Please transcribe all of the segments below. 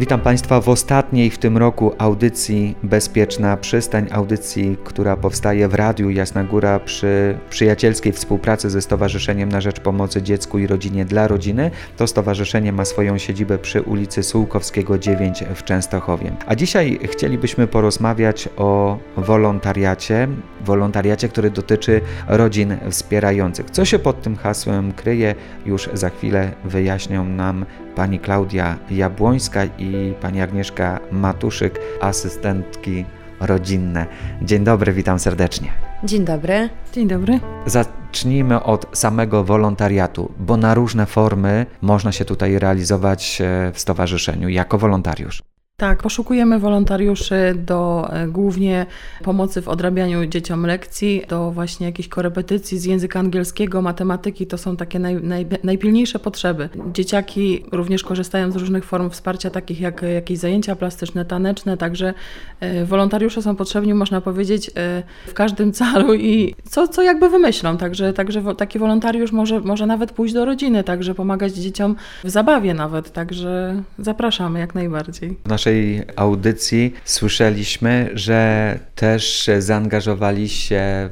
Witam Państwa w ostatniej w tym roku audycji Bezpieczna Przystań, audycji, która powstaje w Radiu Jasna Góra przy przyjacielskiej współpracy ze Stowarzyszeniem na Rzecz Pomocy Dziecku i Rodzinie dla Rodziny. To stowarzyszenie ma swoją siedzibę przy ulicy Sułkowskiego 9 w Częstochowie. A dzisiaj chcielibyśmy porozmawiać o wolontariacie, wolontariacie, który dotyczy rodzin wspierających. Co się pod tym hasłem kryje, już za chwilę wyjaśnią nam pani Klaudia Jabłońska i pani Agnieszka Matuszyk, asystentki rodzinne. Dzień dobry, witam serdecznie. Dzień dobry. Dzień dobry. Zacznijmy od samego wolontariatu, bo na różne formy można się tutaj realizować e, w stowarzyszeniu jako wolontariusz. Tak, poszukujemy wolontariuszy do e, głównie pomocy w odrabianiu dzieciom lekcji, do właśnie jakichś korepetycji z języka angielskiego, matematyki. To są takie naj, naj, najpilniejsze potrzeby. Dzieciaki również korzystają z różnych form wsparcia, takich jak jakieś zajęcia plastyczne, taneczne, także e, wolontariusze są potrzebni, można powiedzieć, e, w każdym calu i co, co jakby wymyślą. Także, także taki wolontariusz może, może nawet pójść do rodziny, także pomagać dzieciom w zabawie nawet, także zapraszamy jak najbardziej. W naszej audycji słyszeliśmy, że też zaangażowali się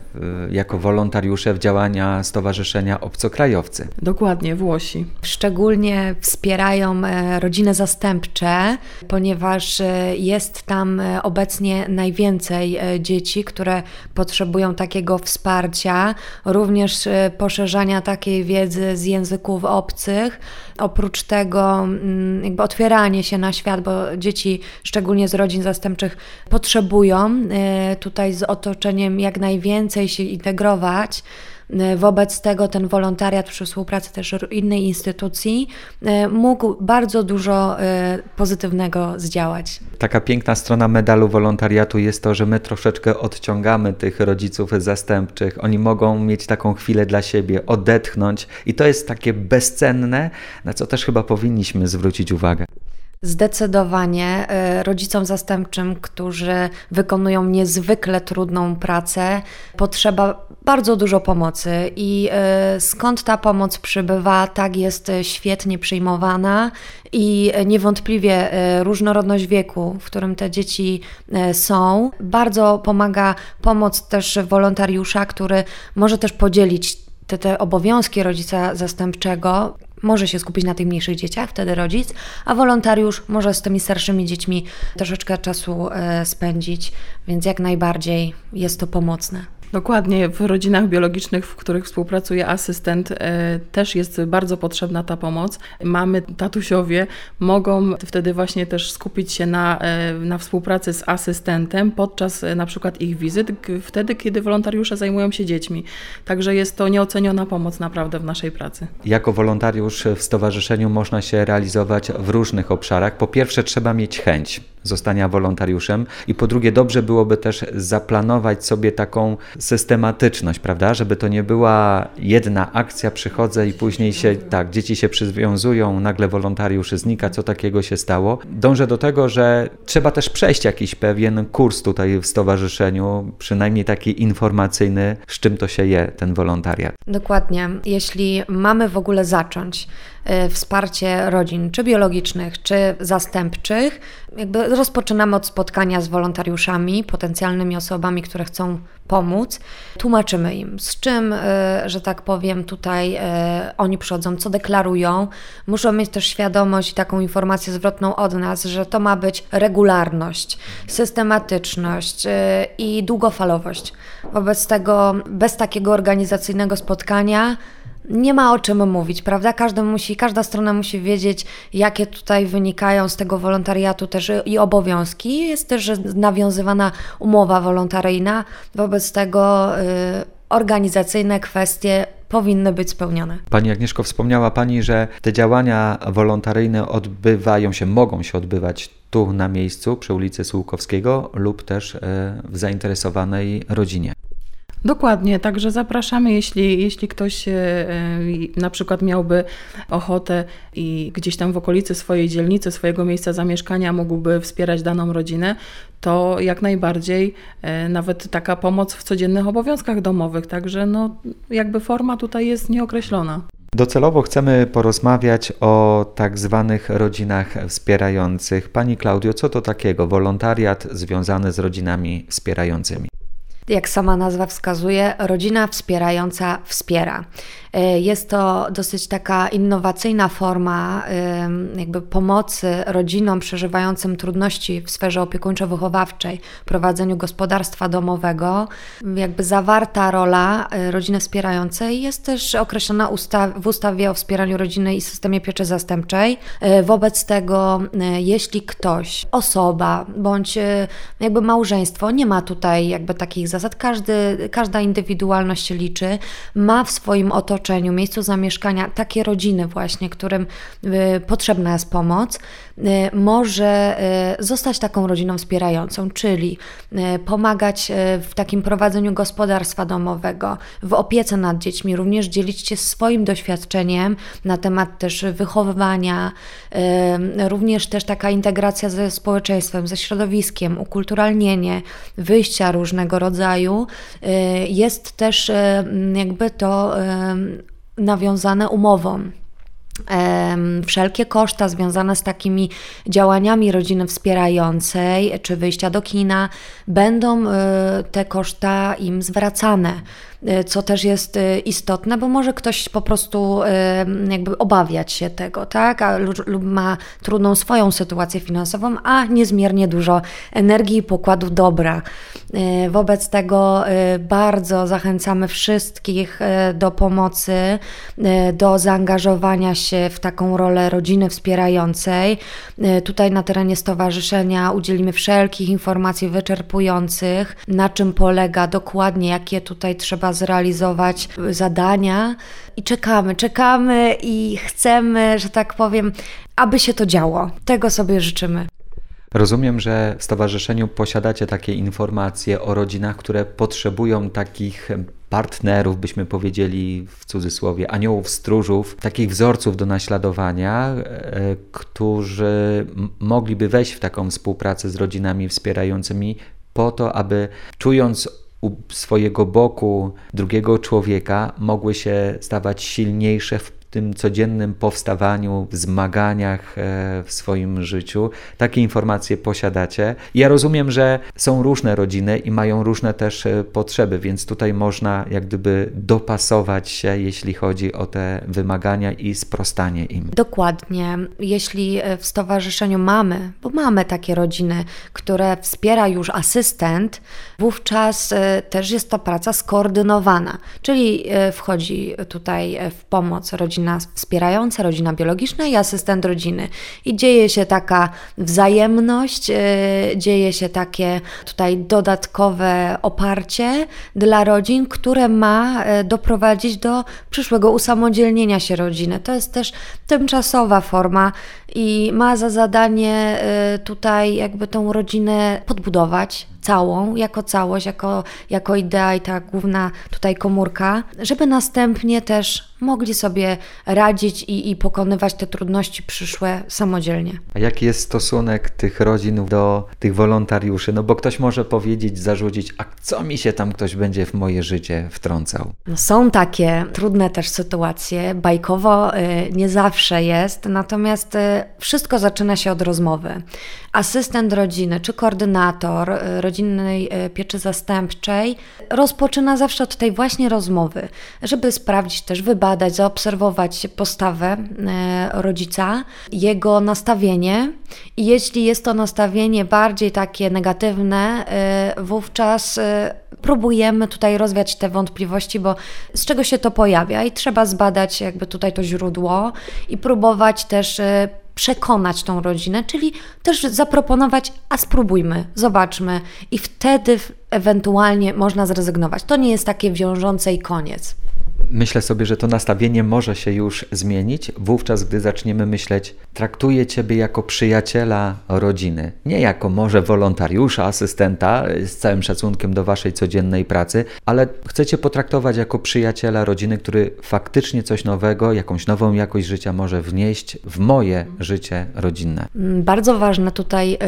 jako wolontariusze w działania Stowarzyszenia Obcokrajowcy. Dokładnie, Włosi. Szczególnie wspierają e, rodziny zastępcze, ponieważ e, jest tam e, obecnie najwięcej dzieci, które potrzebują takiego wsparcia, również poszerzania takiej wiedzy z języków obcych. Oprócz tego, mm, jakby otwieranie się na świat, bo dzieci dzieci, szczególnie z rodzin zastępczych, potrzebują e, tutaj z otoczeniem jak najwięcej się integrować. E, wobec tego ten wolontariat przy współpracy też innej instytucji e, mógł bardzo dużo pozytywnego zdziałać. Taka piękna strona medalu wolontariatu jest to, że my troszeczkę odciągamy tych rodziców zastępczych. Oni mogą mieć taką chwilę dla siebie, odetchnąć i to jest takie bezcenne, na co też chyba powinniśmy zwrócić uwagę. Zdecydowanie e, rodzicom zastępczym, którzy wykonują niezwykle trudną pracę, potrzeba bardzo dużo pomocy i e, skąd ta pomoc przybywa, tak jest świetnie przyjmowana i niewątpliwie e, różnorodność wieku, w którym te dzieci są, bardzo pomaga pomoc też wolontariusza, który może też podzielić te, te obowiązki rodzica zastępczego może się skupić na tych mniejszych dzieciach, wtedy rodzic, a wolontariusz może z tymi starszymi dziećmi troszeczkę czasu e, spędzić, więc jak najbardziej jest to pomocne. Dokładnie, w rodzinach biologicznych, w których współpracuje asystent, e, też jest bardzo potrzebna ta pomoc. Mamy tatusiowie mogą wtedy właśnie też skupić się na, e, na współpracy z asystentem podczas e, na przykład ich wizyt, wtedy kiedy wolontariusze zajmują się dziećmi. Także jest to nieoceniona pomoc naprawdę w naszej pracy. Jako wolontariusz w stowarzyszeniu można się realizować w różnych obszarach. Po pierwsze, trzeba mieć chęć zostania wolontariuszem i po drugie, dobrze byłoby też zaplanować sobie taką systematyczność, prawda? Żeby to nie była jedna akcja, przychodzę i później się, tak, dzieci się przywiązują, nagle wolontariusz znika, co takiego się stało. Dążę do tego, że trzeba też przejść jakiś pewien kurs tutaj w stowarzyszeniu, przynajmniej taki informacyjny, z czym to się je, ten wolontariat. Dokładnie. Jeśli mamy w ogóle zacząć wsparcie rodzin, czy biologicznych, czy zastępczych, jakby rozpoczynamy od spotkania z wolontariuszami, potencjalnymi osobami, które chcą pomóc. Tłumaczymy im, z czym, e, że tak powiem, tutaj e, oni przychodzą, co deklarują. Muszą mieć też świadomość i taką informację zwrotną od nas, że to ma być regularność, systematyczność i długofalowość. Wobec tego, bez takiego organizacyjnego spotkania, nie ma o czym mówić, prawda? Każdy musi, każda strona musi wiedzieć, jakie tutaj wynikają z tego wolontariatu też i obowiązki. Jest też nawiązywana umowa wolontaryjna, wobec tego y, organizacyjne kwestie powinny być spełnione. Pani Agnieszko, wspomniała Pani, że te działania wolontaryjne odbywają się, mogą się odbywać tu na miejscu przy ulicy Sułkowskiego lub też y, w zainteresowanej rodzinie. Dokładnie, także zapraszamy, jeśli, jeśli ktoś e, e, na przykład miałby ochotę i gdzieś tam w okolicy swojej dzielnicy, swojego miejsca zamieszkania mógłby wspierać daną rodzinę, to jak najbardziej e, nawet taka pomoc w codziennych obowiązkach domowych, także no jakby forma tutaj jest nieokreślona. Docelowo chcemy porozmawiać o tak zwanych rodzinach wspierających. Pani Klaudio, co to takiego wolontariat związany z rodzinami wspierającymi? Jak sama nazwa wskazuje, rodzina wspierająca wspiera. E, jest to dosyć taka innowacyjna forma jakby pomocy rodzinom przeżywającym trudności w sferze opiekuńczo-wychowawczej, prowadzeniu gospodarstwa domowego. Jakby zawarta rola e, rodziny wspierającej jest też określona w ustawie o wspieraniu rodziny i systemie pieczy zastępczej. E, wobec tego, jeśli ktoś, osoba bądź jakby małżeństwo, nie ma tutaj jakby takich zasad, każdy, każda indywidualność się liczy, ma w swoim otoczeniu otoczeniu, miejscu zamieszkania takie rodziny właśnie, którym y, potrzebna jest pomoc, y, może y, zostać taką rodziną wspierającą, czyli pomagać w takim prowadzeniu gospodarstwa domowego, w opiece nad dziećmi, również dzielić się swoim doświadczeniem na temat też wychowywania, również też taka integracja ze społeczeństwem, ze środowiskiem, ukulturalnienie, wyjścia różnego rodzaju. Jest też jakby to nawiązane umową. Wszelkie koszta związane z takimi działaniami rodziny wspierającej czy wyjścia do kina będą e, te koszta im zwracane. E, co też jest e, istotne, bo może ktoś po prostu jakby obawiać się tego, tak, lub ma trudną swoją sytuację finansową, a niezmiernie dużo energii i pokładu dobra. Wobec tego bardzo zachęcamy wszystkich do pomocy, do zaangażowania się w taką rolę rodziny wspierającej. Tutaj na terenie stowarzyszenia udzielimy wszelkich informacji wyczerpujących, na czym polega dokładnie, jakie tutaj trzeba zrealizować zadania i czekamy, czekamy i chcemy, że tak powiem, aby się to działo. Tego sobie życzymy. Rozumiem, że w stowarzyszeniu posiadacie takie informacje o rodzinach, które potrzebują takich partnerów, byśmy powiedzieli w cudzysłowie, aniołów stróżów, takich wzorców do naśladowania, e, którzy mogliby wejść w taką współpracę z rodzinami wspierającymi po to, aby czując u swojego boku drugiego człowieka mogły się stawać silniejsze w tym codziennym powstawaniu, zmaganiach e, w swoim życiu. Takie informacje posiadacie. Ja rozumiem, że są różne rodziny i mają różne też e, potrzeby, więc tutaj można jak gdyby dopasować się, jeśli chodzi o te wymagania i sprostanie im. Dokładnie. Jeśli e, w stowarzyszeniu mamy, bo mamy takie rodziny, które wspiera już asystent, wówczas też jest to praca skoordynowana, czyli wchodzi tutaj w pomoc rodzinie rodzina wspierająca, rodzina biologiczna i asystent rodziny. I dzieje się taka wzajemność, e, dzieje się takie tutaj dodatkowe oparcie dla rodzin, które ma e, doprowadzić do przyszłego usamodzielnienia się rodziny. To jest też tymczasowa forma i ma za zadanie e, tutaj jakby tą rodzinę podbudować, całą, jako całość, jako, jako idea i ta główna tutaj komórka, żeby następnie też mogli sobie radzić i, i pokonywać te trudności przyszłe samodzielnie. A jaki jest stosunek tych rodzin do tych wolontariuszy? No bo ktoś może powiedzieć, zarzucić, a co mi się tam ktoś będzie w moje życie wtrącał? No są takie trudne też sytuacje, bajkowo y, nie zawsze jest, natomiast y, wszystko zaczyna się od rozmowy. Asystent rodziny czy koordynator y, rodzinnej pieczy zastępczej rozpoczyna zawsze od tej właśnie rozmowy, żeby sprawdzić też, wybadać, zaobserwować postawę rodzica, jego nastawienie. I jeśli jest to nastawienie bardziej takie negatywne, wówczas próbujemy tutaj rozwiać te wątpliwości, bo z czego się to pojawia? I trzeba zbadać jakby tutaj to źródło i próbować też e, przekonać tą rodzinę, czyli też zaproponować, a spróbujmy, zobaczmy i wtedy ewentualnie można zrezygnować. To nie jest takie wiążące i koniec myślę sobie, że to nastawienie może się już zmienić wówczas, gdy zaczniemy myśleć, traktuję Ciebie jako przyjaciela rodziny, nie jako może wolontariusza, asystenta, z całym szacunkiem do Waszej codziennej pracy, ale chcę Cię potraktować jako przyjaciela rodziny, który faktycznie coś nowego, jakąś nową jakość życia może wnieść w moje życie rodzinne. Mm, bardzo ważne tutaj y,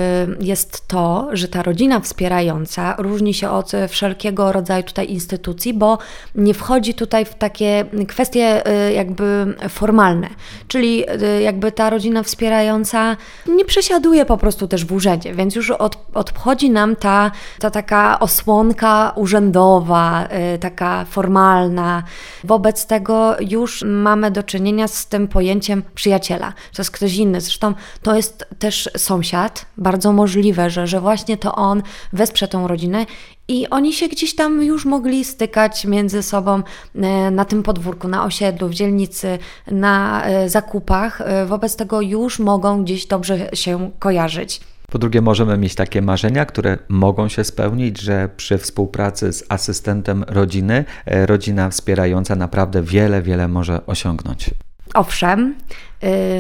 jest to, że ta rodzina wspierająca różni się od wszelkiego rodzaju tutaj instytucji, bo nie wchodzi tutaj w tak takie kwestie y, jakby formalne, czyli y, jakby ta rodzina wspierająca nie przesiaduje po prostu też w urzędzie, więc już od, odchodzi nam ta, ta taka osłonka urzędowa, y, taka formalna. Wobec tego już mamy do czynienia z tym pojęciem przyjaciela. To jest ktoś inny. Zresztą to jest też sąsiad. Bardzo możliwe, że, że właśnie to on wesprze tą rodzinę i oni się gdzieś tam już mogli stykać między sobą e, na tym podwórku, na osiedlu, w dzielnicy, na e, zakupach. E, wobec tego już mogą gdzieś dobrze się kojarzyć. Po drugie, możemy mieć takie marzenia, które mogą się spełnić, że przy współpracy z asystentem rodziny, rodzina wspierająca naprawdę wiele, wiele może osiągnąć. Owszem,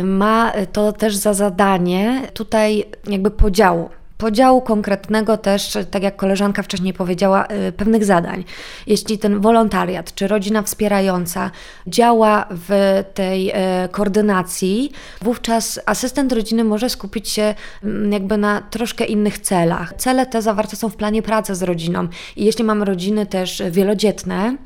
ma to też za zadanie tutaj jakby podziału podziału konkretnego też, tak jak koleżanka wcześniej powiedziała, y, pewnych zadań. Jeśli ten wolontariat czy rodzina wspierająca działa w tej y, koordynacji, wówczas asystent rodziny może skupić się mm, jakby na troszkę innych celach. Cele te zawarte są w planie pracy z rodziną i jeśli mamy rodziny też wielodzietne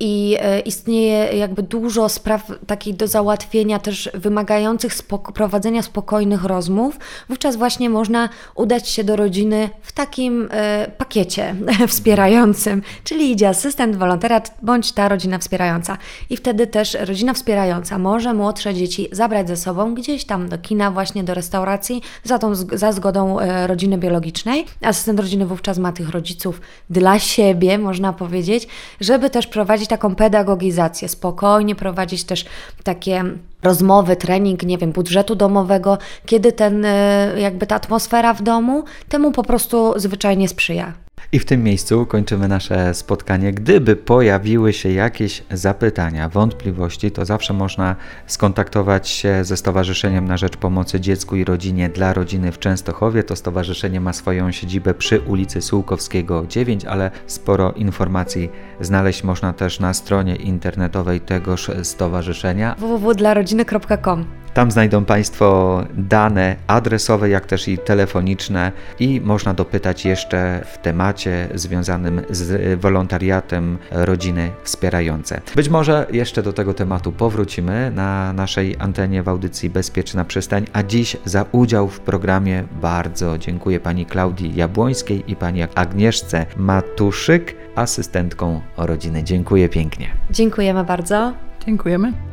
i y, istnieje jakby dużo spraw takich do załatwienia, też wymagających prowadzenia spokojnych rozmów, wówczas właśnie można udać się do rodziny w takim e, pakiecie wspierającym, czyli idzie asystent, wolontariat bądź ta rodzina wspierająca. I wtedy też rodzina wspierająca może młodsze dzieci zabrać ze sobą gdzieś tam do kina, właśnie do restauracji, za, tą, za zgodą e, rodziny biologicznej. Asystent rodziny wówczas ma tych rodziców dla siebie, można powiedzieć, żeby też prowadzić taką pedagogizację, spokojnie prowadzić też takie rozmowy, trening, nie wiem, budżetu domowego, kiedy ten, e, jakby ta atmosfera w domu temu po prostu zwyczajnie sprzyja. I w tym miejscu kończymy nasze spotkanie. Gdyby pojawiły się jakieś zapytania, wątpliwości, to zawsze można skontaktować się ze Stowarzyszeniem na Rzecz Pomocy Dziecku i Rodzinie dla Rodziny w Częstochowie. To stowarzyszenie ma swoją siedzibę przy ulicy Sułkowskiego 9, ale sporo informacji znaleźć można też na stronie internetowej tegoż stowarzyszenia www.dlarodziny.com. Tam znajdą Państwo dane adresowe, jak też i telefoniczne i można dopytać jeszcze w temacie związanym z wolontariatem rodziny wspierające. Być może jeszcze do tego tematu powrócimy na naszej antenie w audycji Bezpieczna Przystań, a dziś za udział w programie bardzo dziękuję Pani Klaudii Jabłońskiej i Pani Agnieszce Matuszyk, asystentką rodziny. Dziękuję pięknie. Dziękujemy bardzo. Dziękujemy.